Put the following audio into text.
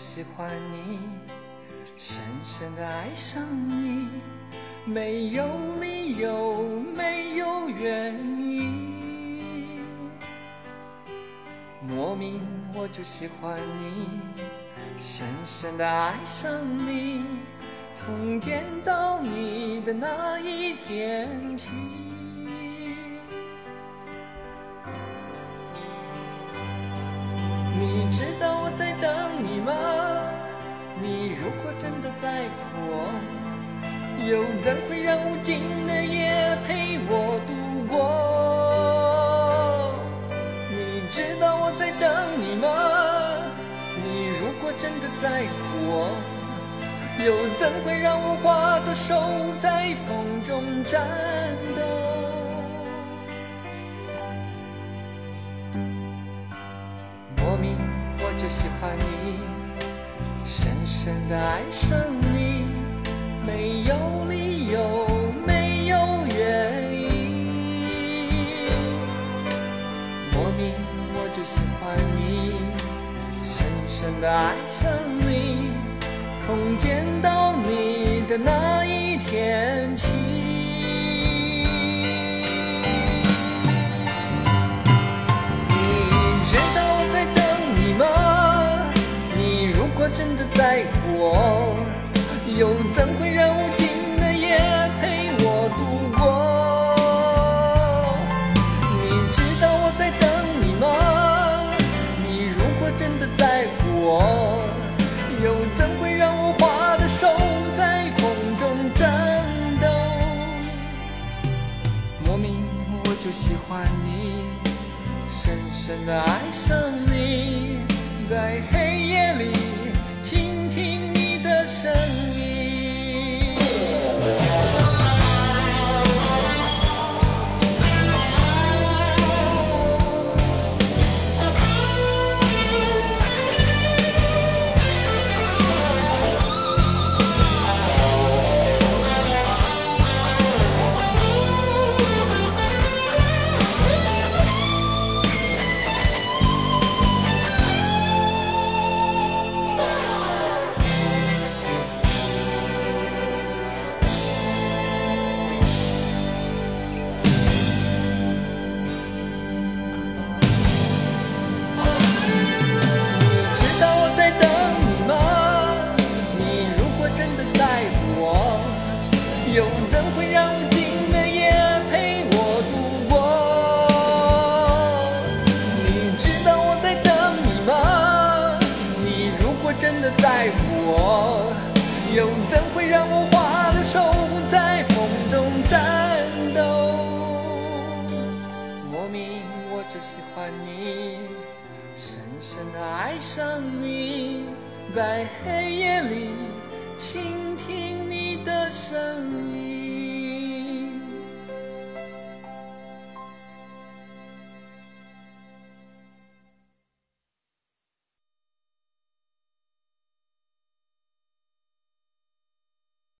喜欢你，深深的爱上你，没有理由，没有原因，莫名我就喜欢你，深深的爱上你，从见到你的那一天起。如果真的在乎我，又怎会让无尽的夜陪我度过？你知道我在等你吗？你如果真的在乎我，又怎会让我花的手在风中颤抖？莫名我就喜欢你，深的爱上你，没有理由，没有原因。莫名我就喜欢你，深深的爱上你，从见到你的那一就喜欢你。深深的爱上你，又怎会让我花的手在风中颤抖？莫名我就喜欢你。深深的爱上你，在黑夜里倾听你的声音。